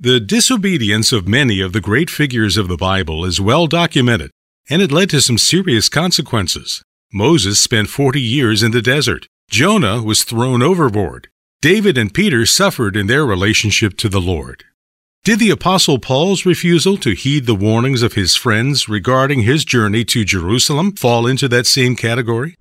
The disobedience of many of the great figures of the Bible is well documented, and it led to some serious consequences. Moses spent 40 years in the desert. Jonah was thrown overboard. David and Peter suffered in their relationship to the Lord. Did the Apostle Paul's refusal to heed the warnings of his friends regarding his journey to Jerusalem fall into that same category?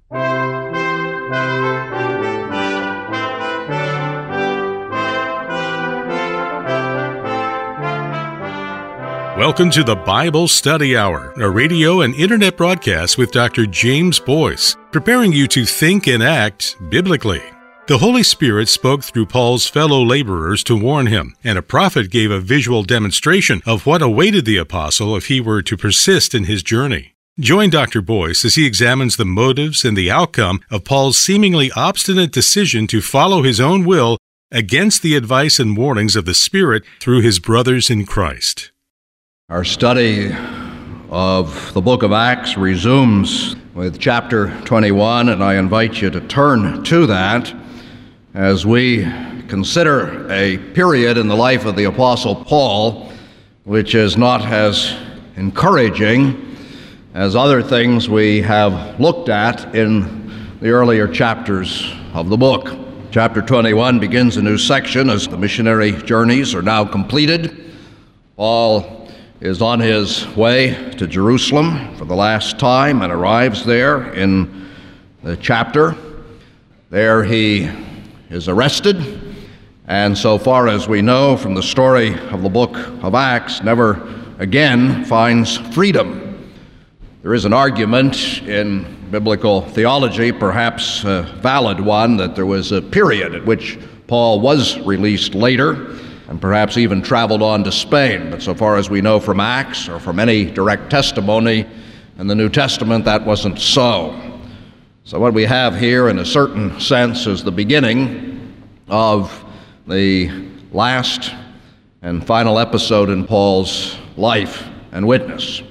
Welcome to the Bible Study Hour, a radio and internet broadcast with Dr. James Boice, preparing you to think and act biblically. The Holy Spirit spoke through Paul's fellow laborers to warn him, and a prophet gave a visual demonstration of what awaited the apostle if he were to persist in his journey. Join Dr. Boice as he examines the motives and the outcome of Paul's seemingly obstinate decision to follow his own will against the advice and warnings of the Spirit through his brothers in Christ. Our study of the book of Acts resumes with chapter 21, and I invite you to turn to that as we consider a period in the life of the Apostle Paul which is not as encouraging as other things we have looked at in the earlier chapters of the book. Chapter 21 begins a new section as the missionary journeys are now completed. Paul is on his way to Jerusalem for the last time and arrives there in the chapter. There he is arrested, and so far as we know from the story of the book of Acts, never again finds freedom. There is an argument in biblical theology, perhaps a valid one, that there was a period at which Paul was released later and perhaps even traveled on to Spain. But so far as we know from Acts or from any direct testimony in the New Testament, that wasn't so. So, what we have here, in a certain sense, is the beginning of the last and final episode in Paul's life and witness.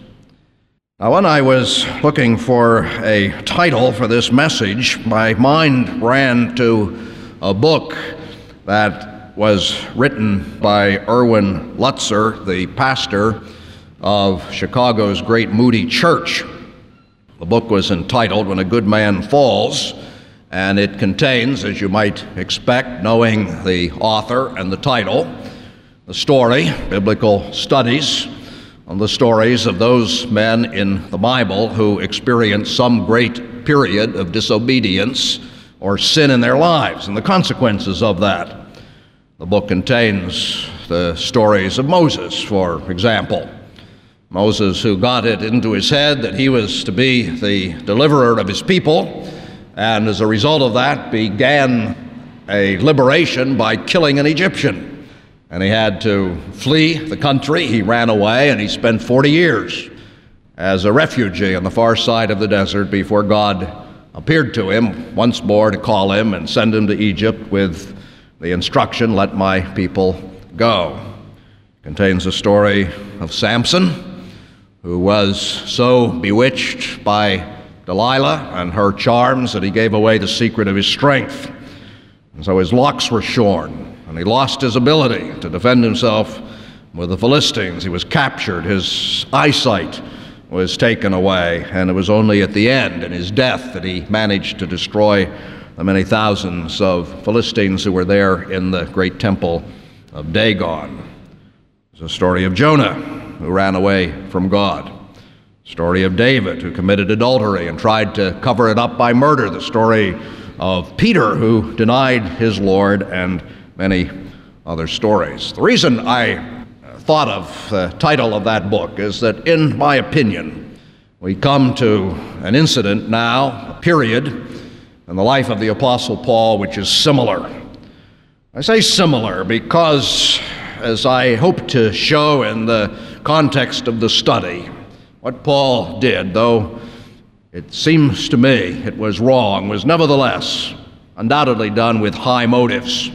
Now, when I was looking for a title for this message, my mind ran to a book that was written by Erwin Lutzer, the pastor of Chicago's Great Moody Church. The book was entitled When a Good Man Falls, and it contains, as you might expect, knowing the author and the title, the story, biblical studies on the stories of those men in the Bible who experienced some great period of disobedience or sin in their lives and the consequences of that. The book contains the stories of Moses, for example. Moses, who got it into his head that he was to be the deliverer of his people, and as a result of that, began a liberation by killing an Egyptian. And he had to flee the country. He ran away and he spent 40 years as a refugee on the far side of the desert before God appeared to him once more to call him and send him to Egypt with the instruction, Let my people go, contains the story of Samson, who was so bewitched by Delilah and her charms that he gave away the secret of his strength. And so his locks were shorn, and he lost his ability to defend himself with the Philistines. He was captured, his eyesight was taken away, and it was only at the end, in his death, that he managed to destroy the many thousands of Philistines who were there in the great temple of Dagon. There's a story of Jonah, who ran away from God. The story of David, who committed adultery and tried to cover it up by murder. The story of Peter, who denied his Lord, and many other stories. The reason I thought of the title of that book is that, in my opinion, we come to an incident now, a period, and the life of the Apostle Paul, which is similar. I say similar because, as I hope to show in the context of the study, what Paul did, though it seems to me it was wrong, was nevertheless undoubtedly done with high motives. At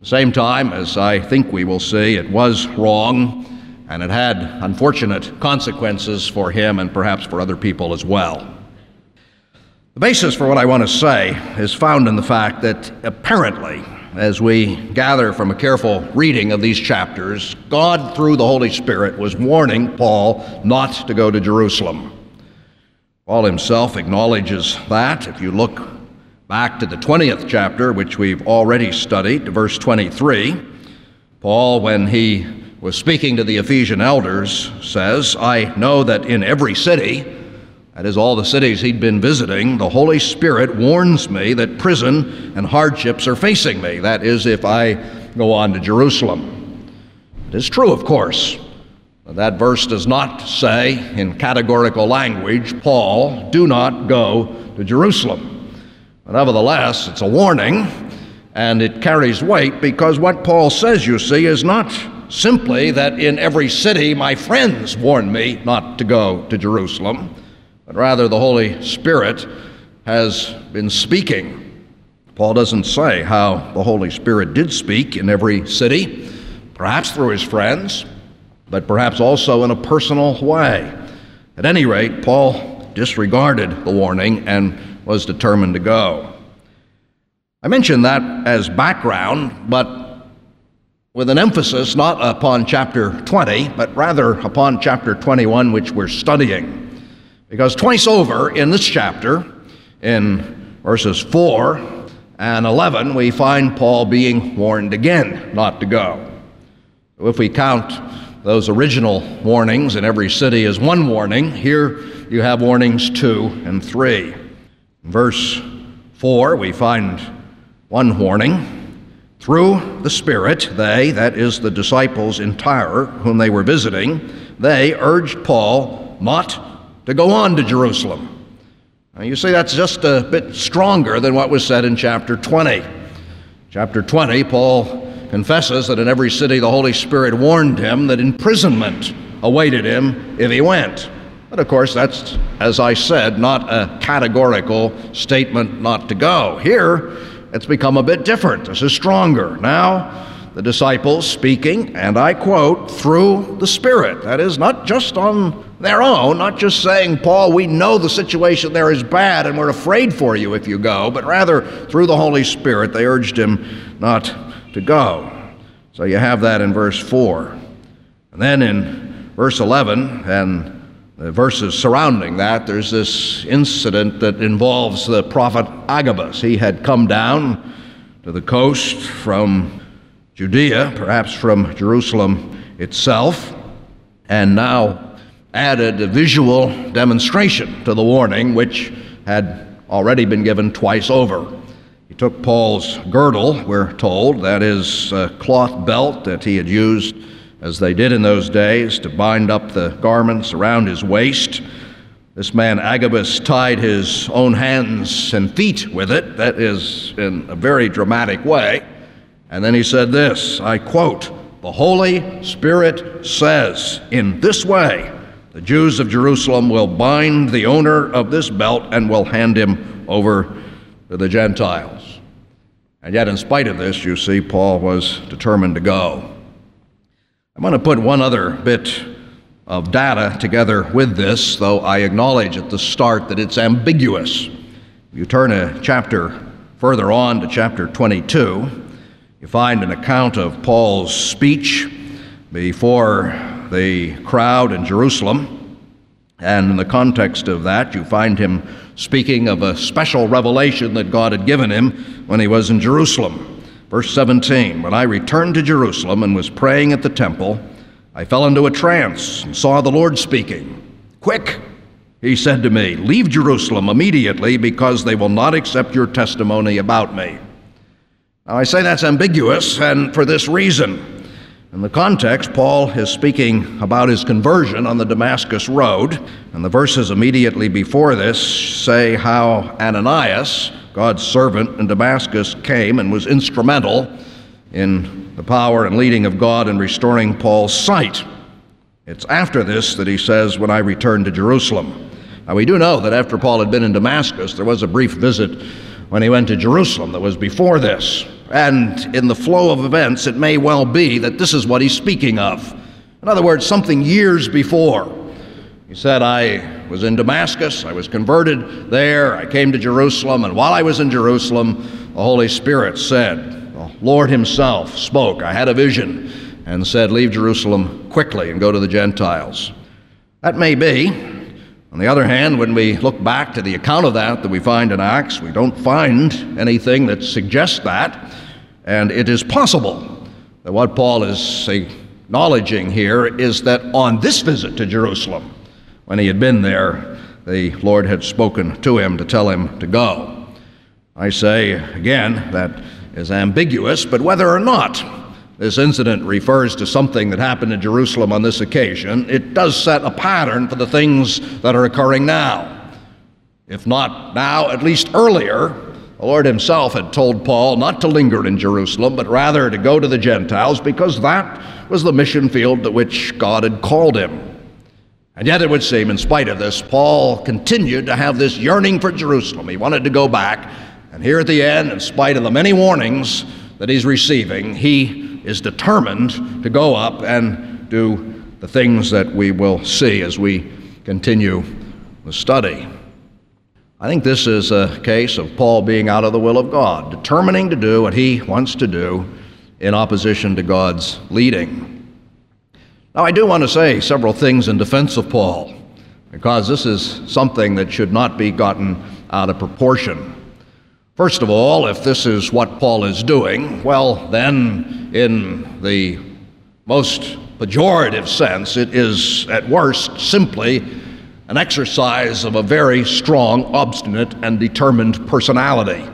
the same time, as I think we will see, it was wrong and it had unfortunate consequences for him and perhaps for other people as well. The basis for what I want to say is found in the fact that apparently as we gather from a careful reading of these chapters, God, through the Holy Spirit, was warning Paul not to go to Jerusalem. Paul himself acknowledges that. If you look back to the 20th chapter, which we've already studied, verse 23, Paul, when he was speaking to the Ephesian elders, says, I know that in every city, that is, all the cities he'd been visiting, the Holy Spirit warns me that prison and hardships are facing me. That is, if I go on to Jerusalem. It is true, of course. That verse does not say in categorical language, Paul, do not go to Jerusalem. But nevertheless, it's a warning, and it carries weight because what Paul says, you see, is not simply that in every city my friends warn me not to go to Jerusalem, but rather the Holy Spirit has been speaking. Paul doesn't say how the Holy Spirit did speak in every city, perhaps through his friends but perhaps also in a personal way. At any rate, Paul disregarded the warning and was determined to go. I mention that as background, but with an emphasis not upon chapter 20, but rather upon chapter 21, which we're studying. Because twice over in this chapter, in verses 4 and 11, we find Paul being warned again not to go. If we count those original warnings in every city is one warning. Here you have warnings two and three. In verse 4, we find one warning. Through the Spirit, they, that is the disciples in Tyre, whom they were visiting, they urged Paul not to go on to Jerusalem. Now, you see, that's just a bit stronger than what was said in chapter 20. Chapter 20, Paul confesses that in every city the Holy Spirit warned him that imprisonment awaited him if he went. But of course, that's, as I said, not a categorical statement not to go. Here, it's become a bit different. This is stronger. Now, the disciples speaking, and I quote, through the Spirit. That is, not just on their own, not just saying, Paul, we know the situation there is bad and we're afraid for you if you go, but rather through the Holy Spirit, they urged him not to go. So you have that in verse 4. And then in verse 11 and the verses surrounding that, there's this incident that involves the prophet Agabus. He had come down to the coast from Judea, perhaps from Jerusalem itself, and now added a visual demonstration to the warning which had already been given twice over. He took Paul's girdle, we're told, that is a cloth belt that he had used, as they did in those days, to bind up the garments around his waist. This man Agabus tied his own hands and feet with it, that is, in a very dramatic way. And then he said this I quote, The Holy Spirit says, In this way, the Jews of Jerusalem will bind the owner of this belt and will hand him over to the Gentiles. And yet, in spite of this, you see, Paul was determined to go. I'm going to put one other bit of data together with this, though I acknowledge at the start that it's ambiguous. You turn a chapter further on to chapter 22, you find an account of Paul's speech before the crowd in Jerusalem. And in the context of that, you find him speaking of a special revelation that God had given him when he was in Jerusalem. Verse 17 When I returned to Jerusalem and was praying at the temple, I fell into a trance and saw the Lord speaking. Quick, he said to me, leave Jerusalem immediately because they will not accept your testimony about me. Now, I say that's ambiguous, and for this reason. In the context, Paul is speaking about his conversion on the Damascus Road, and the verses immediately before this say how Ananias, God's servant in Damascus, came and was instrumental in the power and leading of God in restoring Paul's sight. It's after this that he says, When I returned to Jerusalem. Now, we do know that after Paul had been in Damascus, there was a brief visit when he went to Jerusalem that was before this. And in the flow of events, it may well be that this is what he's speaking of. In other words, something years before. He said, I was in Damascus, I was converted there, I came to Jerusalem, and while I was in Jerusalem, the Holy Spirit said, The Lord Himself spoke. I had a vision and said, Leave Jerusalem quickly and go to the Gentiles. That may be. On the other hand, when we look back to the account of that that we find in Acts, we don't find anything that suggests that. And it is possible that what Paul is acknowledging here is that on this visit to Jerusalem, when he had been there, the Lord had spoken to him to tell him to go. I say again, that is ambiguous, but whether or not this incident refers to something that happened in Jerusalem on this occasion, it does set a pattern for the things that are occurring now. If not now, at least earlier, the Lord Himself had told Paul not to linger in Jerusalem, but rather to go to the Gentiles because that was the mission field to which God had called him. And yet, it would seem, in spite of this, Paul continued to have this yearning for Jerusalem. He wanted to go back. And here at the end, in spite of the many warnings that he's receiving, he is determined to go up and do the things that we will see as we continue the study. I think this is a case of Paul being out of the will of God, determining to do what he wants to do in opposition to God's leading. Now, I do want to say several things in defense of Paul, because this is something that should not be gotten out of proportion. First of all, if this is what Paul is doing, well, then, in the most pejorative sense, it is at worst simply an exercise of a very strong, obstinate, and determined personality.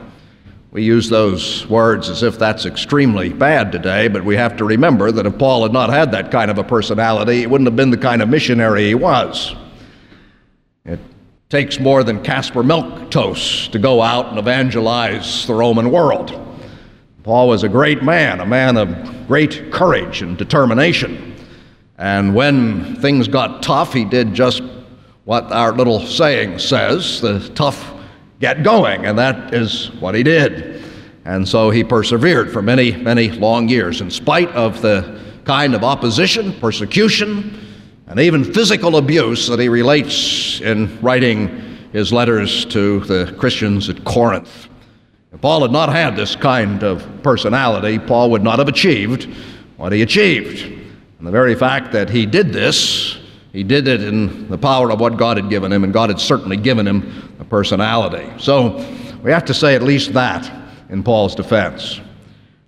We use those words as if that's extremely bad today, but we have to remember that if Paul had not had that kind of a personality, he wouldn't have been the kind of missionary he was. It takes more than Caspar Milquetoast to go out and evangelize the Roman world. Paul was a great man, a man of great courage and determination. And when things got tough, he did just what our little saying says the tough get going, and that is what he did. And so he persevered for many, many long years, in spite of the kind of opposition, persecution, and even physical abuse that he relates in writing his letters to the Christians at Corinth. If Paul had not had this kind of personality, Paul would not have achieved what he achieved. And the very fact that he did this, he did it in the power of what God had given him, and God had certainly given him a personality. So we have to say at least that in Paul's defense.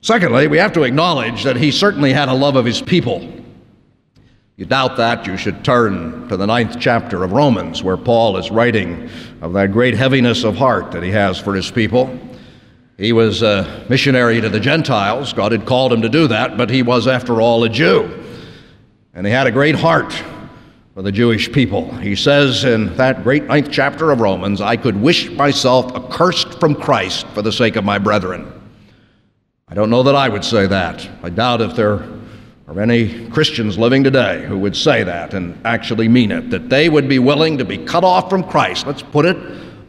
Secondly, we have to acknowledge that he certainly had a love of his people you doubt that, you should turn to the ninth chapter of Romans, where Paul is writing of that great heaviness of heart that he has for his people. He was a missionary to the Gentiles. God had called him to do that, but he was, after all, a Jew. And he had a great heart for the Jewish people. He says in that great ninth chapter of Romans, I could wish myself accursed from Christ for the sake of my brethren. I don't know that I would say that. I doubt if there or any Christians living today who would say that and actually mean it, that they would be willing to be cut off from Christ. Let's put it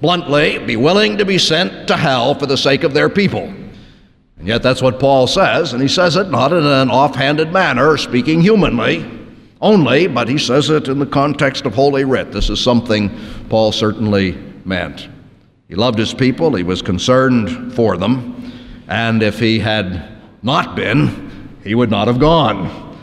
bluntly be willing to be sent to hell for the sake of their people. And yet, that's what Paul says, and he says it not in an offhanded manner, speaking humanly only, but he says it in the context of Holy Writ. This is something Paul certainly meant. He loved his people, he was concerned for them, and if he had not been, he would not have gone.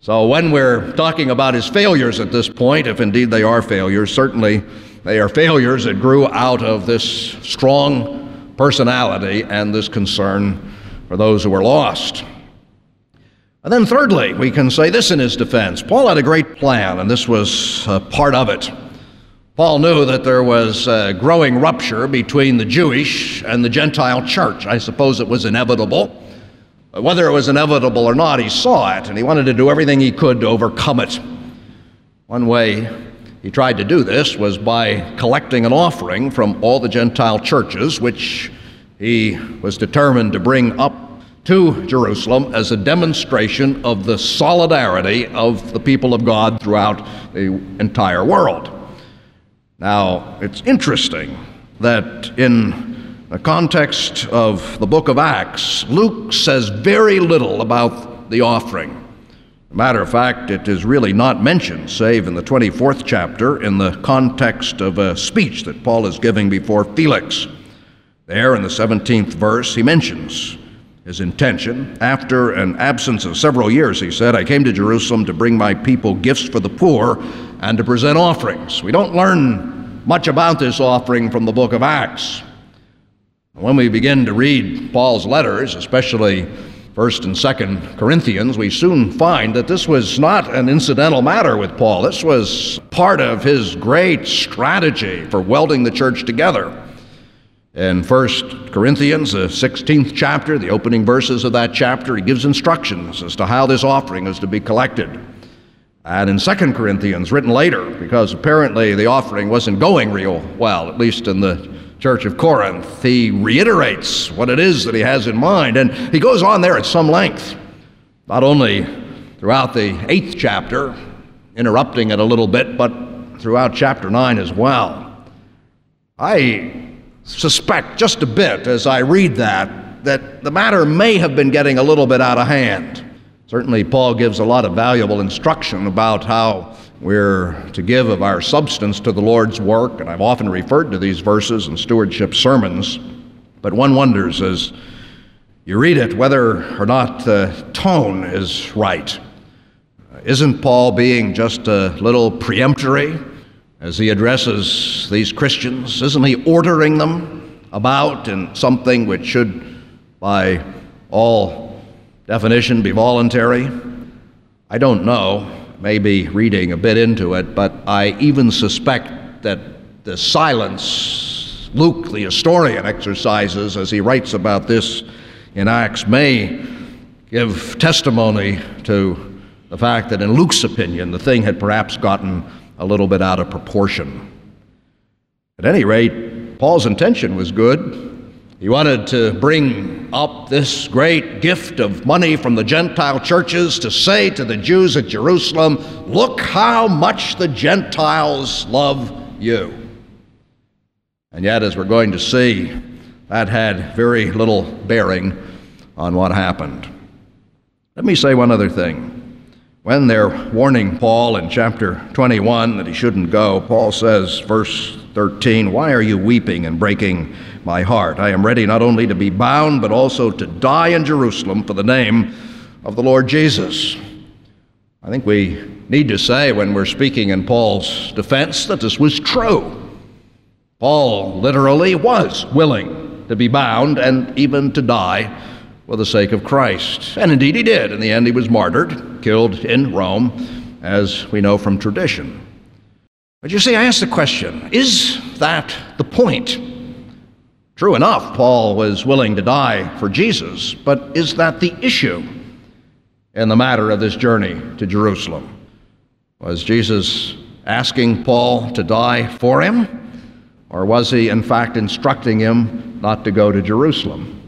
So, when we're talking about his failures at this point, if indeed they are failures, certainly they are failures that grew out of this strong personality and this concern for those who were lost. And then, thirdly, we can say this in his defense Paul had a great plan, and this was part of it. Paul knew that there was a growing rupture between the Jewish and the Gentile church. I suppose it was inevitable. Whether it was inevitable or not, he saw it, and he wanted to do everything he could to overcome it. One way he tried to do this was by collecting an offering from all the Gentile churches, which he was determined to bring up to Jerusalem as a demonstration of the solidarity of the people of God throughout the entire world. Now, it's interesting that in the context of the book of Acts, Luke says very little about the offering. matter of fact, it is really not mentioned, save in the 24th chapter, in the context of a speech that Paul is giving before Felix. There, in the 17th verse, he mentions his intention. After an absence of several years, he said, I came to Jerusalem to bring my people gifts for the poor and to present offerings. We don't learn much about this offering from the book of Acts. When we begin to read Paul's letters, especially 1st and 2nd Corinthians, we soon find that this was not an incidental matter with Paul. This was part of his great strategy for welding the church together. In 1 Corinthians, the 16th chapter, the opening verses of that chapter, he gives instructions as to how this offering is to be collected. And in 2 Corinthians, written later, because apparently the offering wasn't going real well, at least in the church of Corinth, he reiterates what it is that he has in mind. And he goes on there at some length, not only throughout the eighth chapter, interrupting it a little bit, but throughout chapter 9 as well. I suspect just a bit as I read that that the matter may have been getting a little bit out of hand. Certainly, Paul gives a lot of valuable instruction about how we're to give of our substance to the Lord's work, and I've often referred to these verses in stewardship sermons. But one wonders as you read it whether or not the tone is right. Isn't Paul being just a little peremptory? as he addresses these Christians? Isn't he ordering them about in something which should, by all definition, be voluntary? I don't know, maybe reading a bit into it, but I even suspect that the silence Luke, the historian, exercises as he writes about this in Acts may give testimony to the fact that, in Luke's opinion, the thing had perhaps gotten a little bit out of proportion. At any rate, Paul's intention was good. He wanted to bring up this great gift of money from the Gentile churches to say to the Jews at Jerusalem, Look how much the Gentiles love you. And yet, as we're going to see, that had very little bearing on what happened. Let me say one other thing. When they're warning Paul in chapter 21 that he shouldn't go, Paul says, verse 13, Why are you weeping and breaking my heart? I am ready not only to be bound, but also to die in Jerusalem for the name of the Lord Jesus. I think we need to say when we're speaking in Paul's defense that this was true. Paul literally was willing to be bound and even to die for the sake of Christ. And indeed he did. In the end, he was martyred, killed in Rome, as we know from tradition. But you see, I ask the question is that the point? True enough, Paul was willing to die for Jesus, but is that the issue in the matter of this journey to Jerusalem? Was Jesus asking Paul to die for him? Or was he, in fact, instructing him not to go to Jerusalem?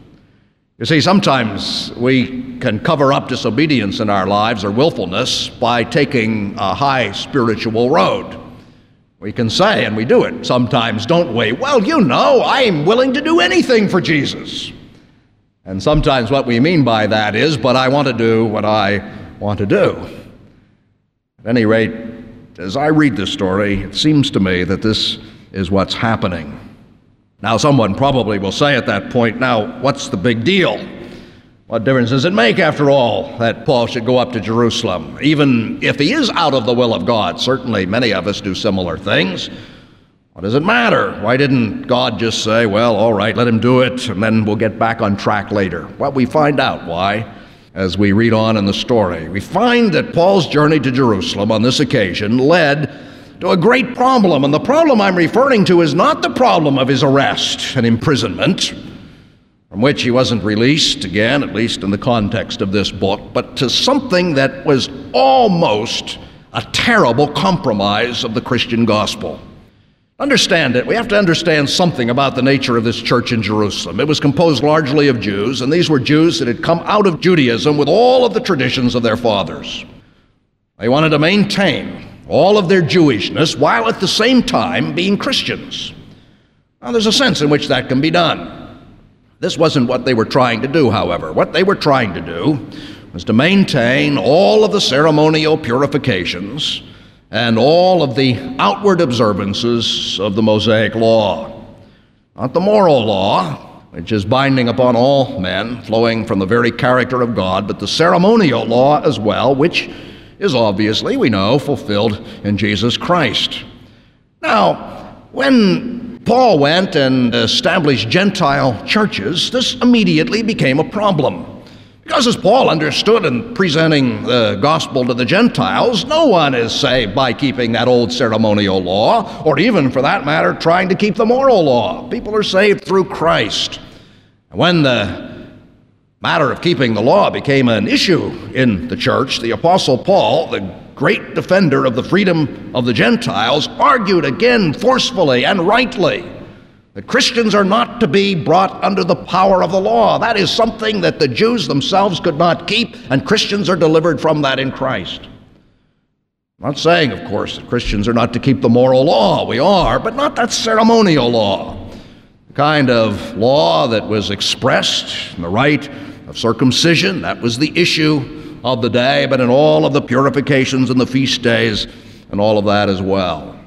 You see, sometimes we can cover up disobedience in our lives or willfulness by taking a high spiritual road. We can say, and we do it sometimes, don't we? Well, you know, I'm willing to do anything for Jesus. And sometimes what we mean by that is, but I want to do what I want to do. At any rate, as I read this story, it seems to me that this is what's happening. Now, someone probably will say at that point, now, what's the big deal? What difference does it make, after all, that Paul should go up to Jerusalem? Even if he is out of the will of God, certainly many of us do similar things. What does it matter? Why didn't God just say, well, all right, let him do it, and then we'll get back on track later? Well, we find out why as we read on in the story. We find that Paul's journey to Jerusalem on this occasion led to a great problem. And the problem I'm referring to is not the problem of his arrest and imprisonment, from which he wasn't released, again, at least in the context of this book, but to something that was almost a terrible compromise of the Christian gospel. Understand it. We have to understand something about the nature of this church in Jerusalem. It was composed largely of Jews, and these were Jews that had come out of Judaism with all of the traditions of their fathers. They wanted to maintain all of their Jewishness while at the same time being Christians. Now, there's a sense in which that can be done. This wasn't what they were trying to do, however. What they were trying to do was to maintain all of the ceremonial purifications and all of the outward observances of the Mosaic law. Not the moral law, which is binding upon all men, flowing from the very character of God, but the ceremonial law as well, which is obviously, we know, fulfilled in Jesus Christ. Now, when Paul went and established Gentile churches, this immediately became a problem. Because as Paul understood in presenting the gospel to the Gentiles, no one is saved by keeping that old ceremonial law, or even for that matter, trying to keep the moral law. People are saved through Christ. When the matter of keeping the law became an issue in the church, the Apostle Paul, the great defender of the freedom of the Gentiles, argued again forcefully and rightly that Christians are not to be brought under the power of the law. That is something that the Jews themselves could not keep, and Christians are delivered from that in Christ. Not saying, of course, that Christians are not to keep the moral law. We are, but not that ceremonial law. The kind of law that was expressed in the rite of circumcision, that was the issue of the day, but in all of the purifications and the feast days and all of that as well.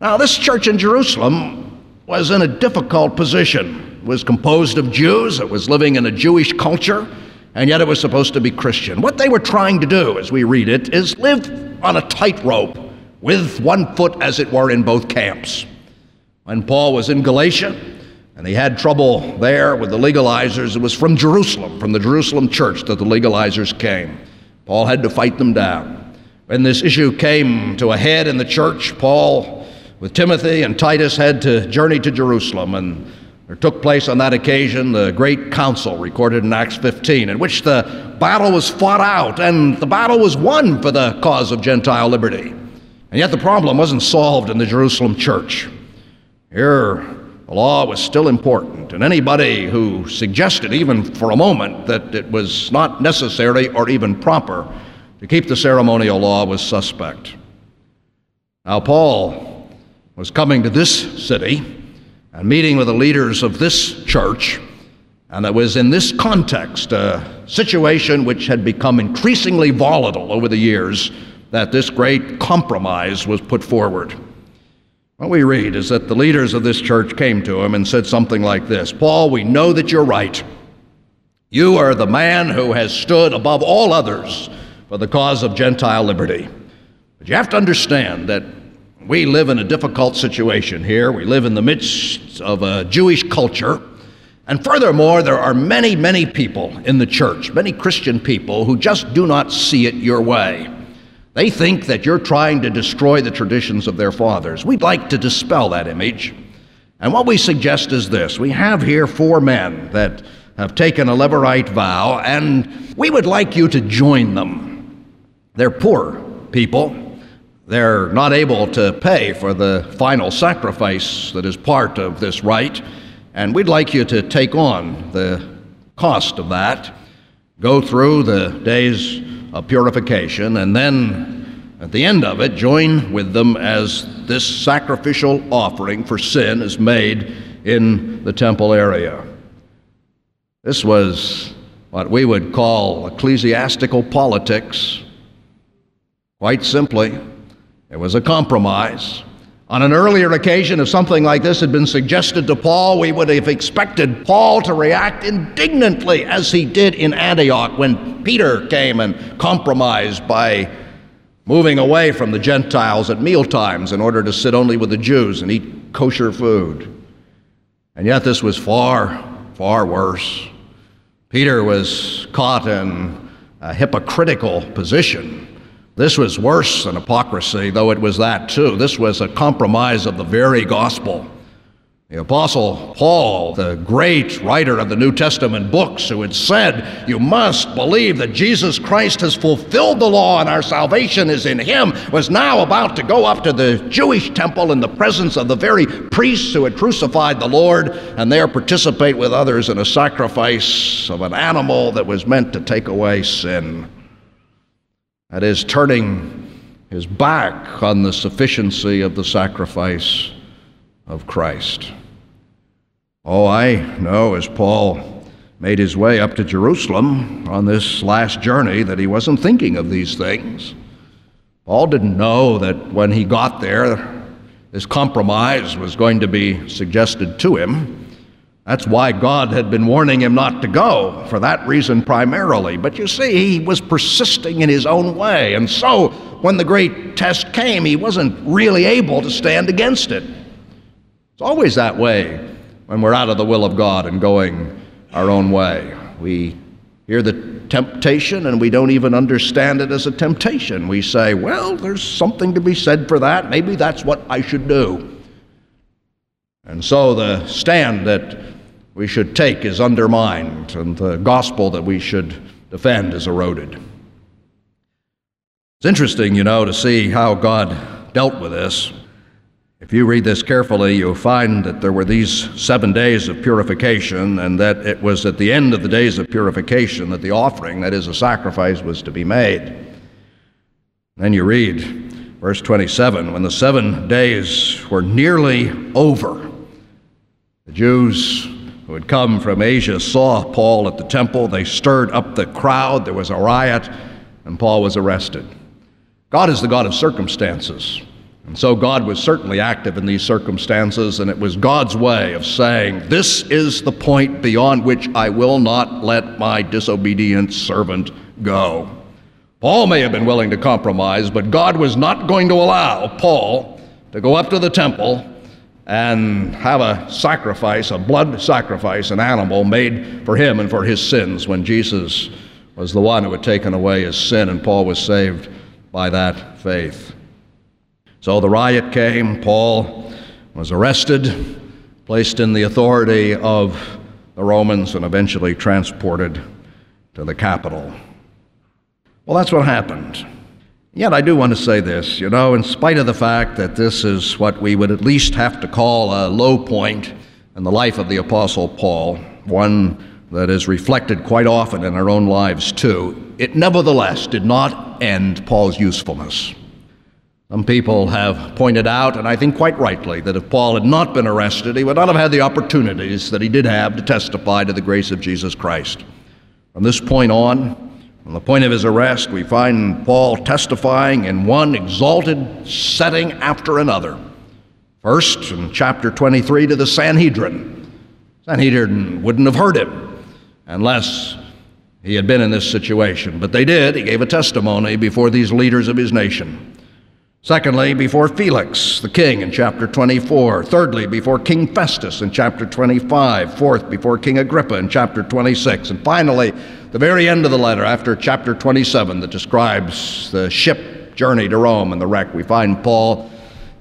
Now, this church in Jerusalem was in a difficult position. It was composed of Jews, it was living in a Jewish culture, and yet it was supposed to be Christian. What they were trying to do, as we read it, is live on a tightrope with one foot, as it were, in both camps. When Paul was in Galatia, and he had trouble there with the legalizers. It was from Jerusalem, from the Jerusalem church, that the legalizers came. Paul had to fight them down. When this issue came to a head in the church, Paul with Timothy and Titus had to journey to Jerusalem, and there took place on that occasion the great council recorded in Acts 15, in which the battle was fought out and the battle was won for the cause of Gentile liberty. And yet the problem wasn't solved in the Jerusalem church. Here, the law was still important, and anybody who suggested, even for a moment, that it was not necessary or even proper to keep the ceremonial law was suspect. Now, Paul was coming to this city and meeting with the leaders of this church, and it was in this context, a situation which had become increasingly volatile over the years, that this great compromise was put forward. What we read is that the leaders of this church came to him and said something like this Paul, we know that you're right. You are the man who has stood above all others for the cause of Gentile liberty. But you have to understand that we live in a difficult situation here. We live in the midst of a Jewish culture. And furthermore, there are many, many people in the church, many Christian people, who just do not see it your way. They think that you're trying to destroy the traditions of their fathers. We'd like to dispel that image. And what we suggest is this we have here four men that have taken a Levirate vow, and we would like you to join them. They're poor people. They're not able to pay for the final sacrifice that is part of this rite, and we'd like you to take on the cost of that, go through the days of purification, and then at the end of it, join with them as this sacrificial offering for sin is made in the temple area. This was what we would call ecclesiastical politics, quite simply. It was a compromise. On an earlier occasion, if something like this had been suggested to Paul, we would have expected Paul to react indignantly as he did in Antioch when Peter came and compromised by moving away from the Gentiles at meal times in order to sit only with the Jews and eat kosher food. And yet, this was far, far worse. Peter was caught in a hypocritical position this was worse than hypocrisy, though it was that too. This was a compromise of the very gospel. The Apostle Paul, the great writer of the New Testament books, who had said, You must believe that Jesus Christ has fulfilled the law and our salvation is in him, was now about to go up to the Jewish temple in the presence of the very priests who had crucified the Lord and there participate with others in a sacrifice of an animal that was meant to take away sin. That is, turning his back on the sufficiency of the sacrifice of Christ. Oh, I know as Paul made his way up to Jerusalem on this last journey that he wasn't thinking of these things. Paul didn't know that when he got there, this compromise was going to be suggested to him. That's why God had been warning him not to go, for that reason primarily. But you see, he was persisting in his own way. And so, when the great test came, he wasn't really able to stand against it. It's always that way when we're out of the will of God and going our own way. We hear the temptation and we don't even understand it as a temptation. We say, well, there's something to be said for that. Maybe that's what I should do. And so the stand that we should take is undermined, and the gospel that we should defend is eroded. It's interesting, you know, to see how God dealt with this. If you read this carefully, you'll find that there were these seven days of purification, and that it was at the end of the days of purification that the offering, that is, a sacrifice, was to be made. Then you read verse 27 when the seven days were nearly over, the Jews who had come from Asia saw Paul at the temple. They stirred up the crowd. There was a riot, and Paul was arrested. God is the God of circumstances. And so God was certainly active in these circumstances, and it was God's way of saying, This is the point beyond which I will not let my disobedient servant go. Paul may have been willing to compromise, but God was not going to allow Paul to go up to the temple and have a sacrifice, a blood sacrifice, an animal made for him and for his sins when Jesus was the one who had taken away his sin, and Paul was saved by that faith. So the riot came. Paul was arrested, placed in the authority of the Romans, and eventually transported to the capital. Well, that's what happened. Yet I do want to say this, you know, in spite of the fact that this is what we would at least have to call a low point in the life of the Apostle Paul, one that is reflected quite often in our own lives too, it nevertheless did not end Paul's usefulness. Some people have pointed out, and I think quite rightly, that if Paul had not been arrested, he would not have had the opportunities that he did have to testify to the grace of Jesus Christ. From this point on, from the point of his arrest, we find Paul testifying in one exalted setting after another. First, in chapter 23, to the Sanhedrin. Sanhedrin wouldn't have heard him unless he had been in this situation, but they did. He gave a testimony before these leaders of his nation. Secondly, before Felix, the king, in chapter 24. Thirdly, before King Festus in chapter 25. Fourth, before King Agrippa in chapter 26. And finally, the very end of the letter, after chapter 27, that describes the ship journey to Rome and the wreck, we find Paul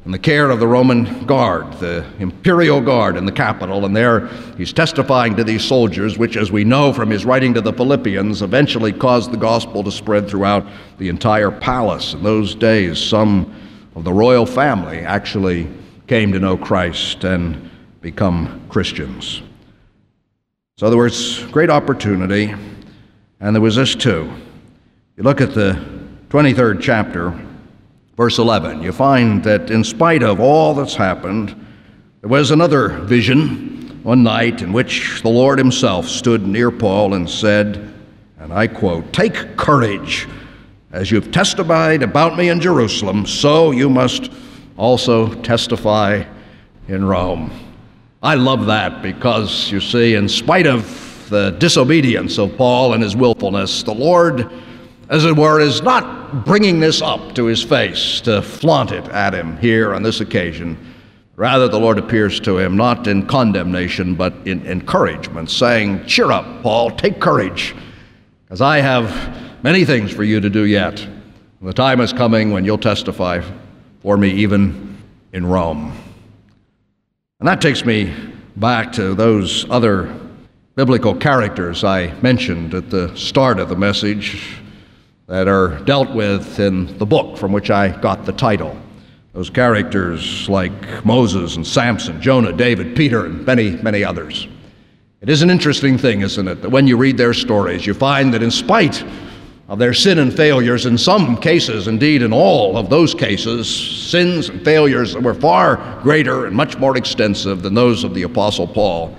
in the care of the Roman guard, the imperial guard in the capital, and there he's testifying to these soldiers, which, as we know from his writing to the Philippians, eventually caused the gospel to spread throughout the entire palace. In those days, some of the royal family actually came to know Christ and become Christians. So there was great opportunity. And there was this too. You look at the 23rd chapter, verse 11, you find that in spite of all that's happened, there was another vision one night in which the Lord Himself stood near Paul and said, and I quote, Take courage. As you've testified about me in Jerusalem, so you must also testify in Rome. I love that because, you see, in spite of the disobedience of Paul and his willfulness, the Lord, as it were, is not bringing this up to his face to flaunt it at him here on this occasion. Rather, the Lord appears to him not in condemnation, but in encouragement, saying, Cheer up, Paul, take courage, because I have many things for you to do yet. The time is coming when you'll testify for me, even in Rome. And that takes me back to those other biblical characters I mentioned at the start of the message that are dealt with in the book from which I got the title. Those characters like Moses and Samson, Jonah, David, Peter, and many, many others. It is an interesting thing, isn't it, that when you read their stories, you find that in spite of their sin and failures, in some cases, indeed in all of those cases, sins and failures that were far greater and much more extensive than those of the Apostle Paul,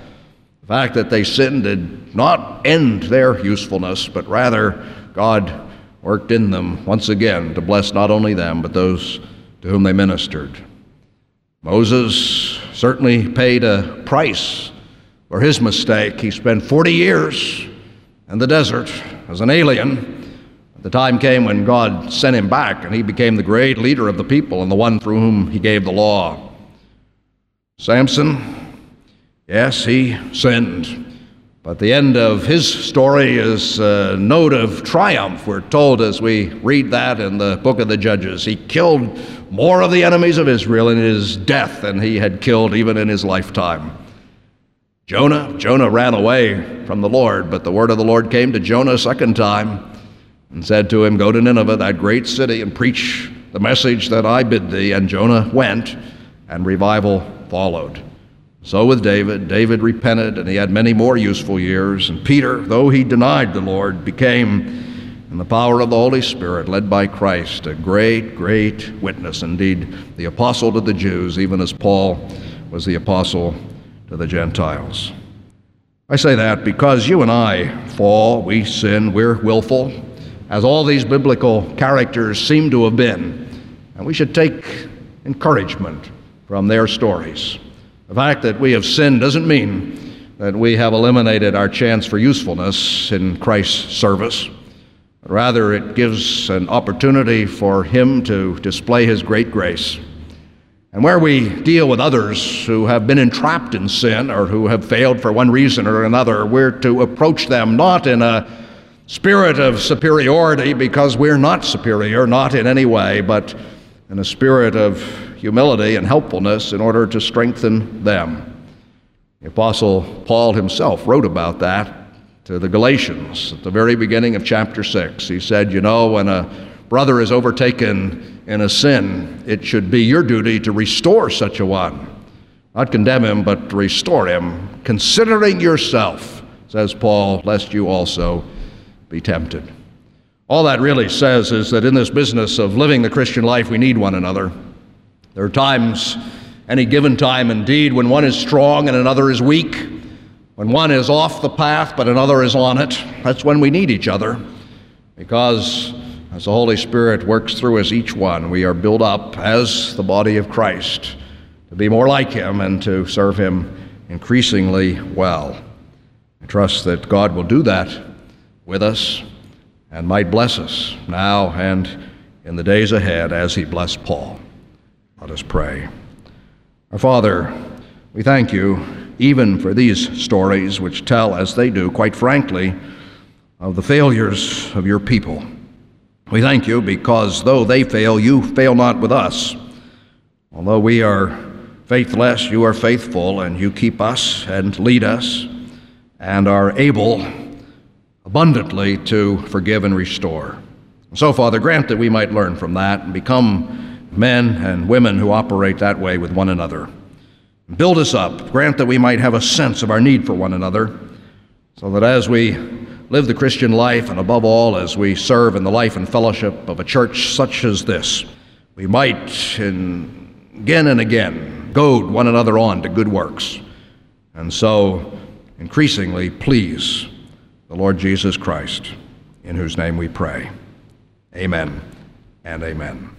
the fact that they sinned did not end their usefulness, but rather God worked in them once again to bless not only them, but those to whom they ministered. Moses certainly paid a price For his mistake, he spent 40 years in the desert as an alien. The time came when God sent him back, and he became the great leader of the people and the one through whom he gave the law. Samson, yes, he sinned. But the end of his story is a note of triumph. We're told as we read that in the book of the Judges. He killed more of the enemies of Israel in his death than he had killed even in his lifetime. Jonah, Jonah ran away from the Lord, but the word of the Lord came to Jonah a second time and said to him, Go to Nineveh, that great city, and preach the message that I bid thee. And Jonah went, and revival followed. So with David, David repented, and he had many more useful years. And Peter, though he denied the Lord, became, in the power of the Holy Spirit, led by Christ, a great, great witness. Indeed, the apostle to the Jews, even as Paul was the apostle to the Gentiles. I say that because you and I fall, we sin, we're willful, as all these biblical characters seem to have been. And we should take encouragement from their stories. The fact that we have sinned doesn't mean that we have eliminated our chance for usefulness in Christ's service. Rather, it gives an opportunity for Him to display His great grace. And where we deal with others who have been entrapped in sin or who have failed for one reason or another, we're to approach them not in a spirit of superiority because we're not superior, not in any way, but in a spirit of humility and helpfulness in order to strengthen them. The Apostle Paul himself wrote about that to the Galatians at the very beginning of chapter 6. He said, You know, when a brother is overtaken in a sin, it should be your duty to restore such a one. Not condemn him, but restore him, considering yourself, says Paul, lest you also be tempted. All that really says is that in this business of living the Christian life, we need one another. There are times, any given time indeed, when one is strong and another is weak, when one is off the path but another is on it. That's when we need each other because as the Holy Spirit works through us, each one, we are built up as the body of Christ to be more like Him and to serve Him increasingly well. I trust that God will do that with us and might bless us now and in the days ahead as he blessed Paul. Let us pray. Our Father, we thank you even for these stories which tell, as they do, quite frankly, of the failures of your people. We thank you because though they fail, you fail not with us. Although we are faithless, you are faithful, and you keep us and lead us and are able abundantly to forgive and restore. So, Father, grant that we might learn from that and become men and women who operate that way with one another. Build us up. Grant that we might have a sense of our need for one another, so that as we live the Christian life, and above all, as we serve in the life and fellowship of a church such as this, we might, in, again and again, goad one another on to good works, and so increasingly please the Lord Jesus Christ, in whose name we pray. Amen and amen.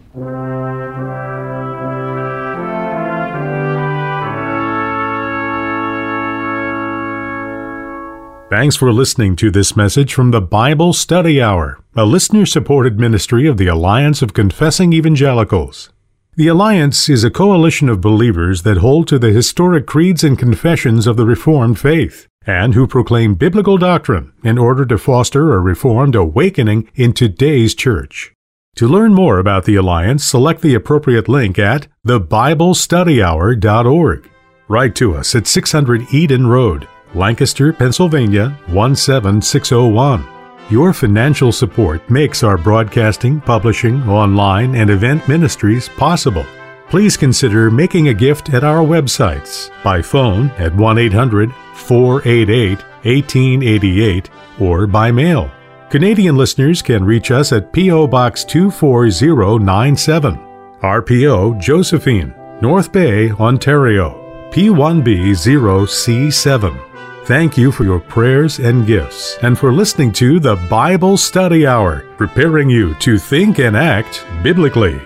Thanks for listening to this message from the Bible Study Hour, a listener supported ministry of the Alliance of Confessing Evangelicals. The Alliance is a coalition of believers that hold to the historic creeds and confessions of the Reformed faith and who proclaim biblical doctrine in order to foster a Reformed awakening in today's church. To learn more about the Alliance, select the appropriate link at thebiblestudyhour.org. Write to us at 600 Eden Road, Lancaster, Pennsylvania 17601. Your financial support makes our broadcasting, publishing, online, and event ministries possible please consider making a gift at our websites by phone at 1 800 488 1888 or by mail. Canadian listeners can reach us at P.O. Box 24097, RPO Josephine, North Bay, Ontario, P1B0C7. Thank you for your prayers and gifts, and for listening to the Bible Study Hour, preparing you to think and act biblically.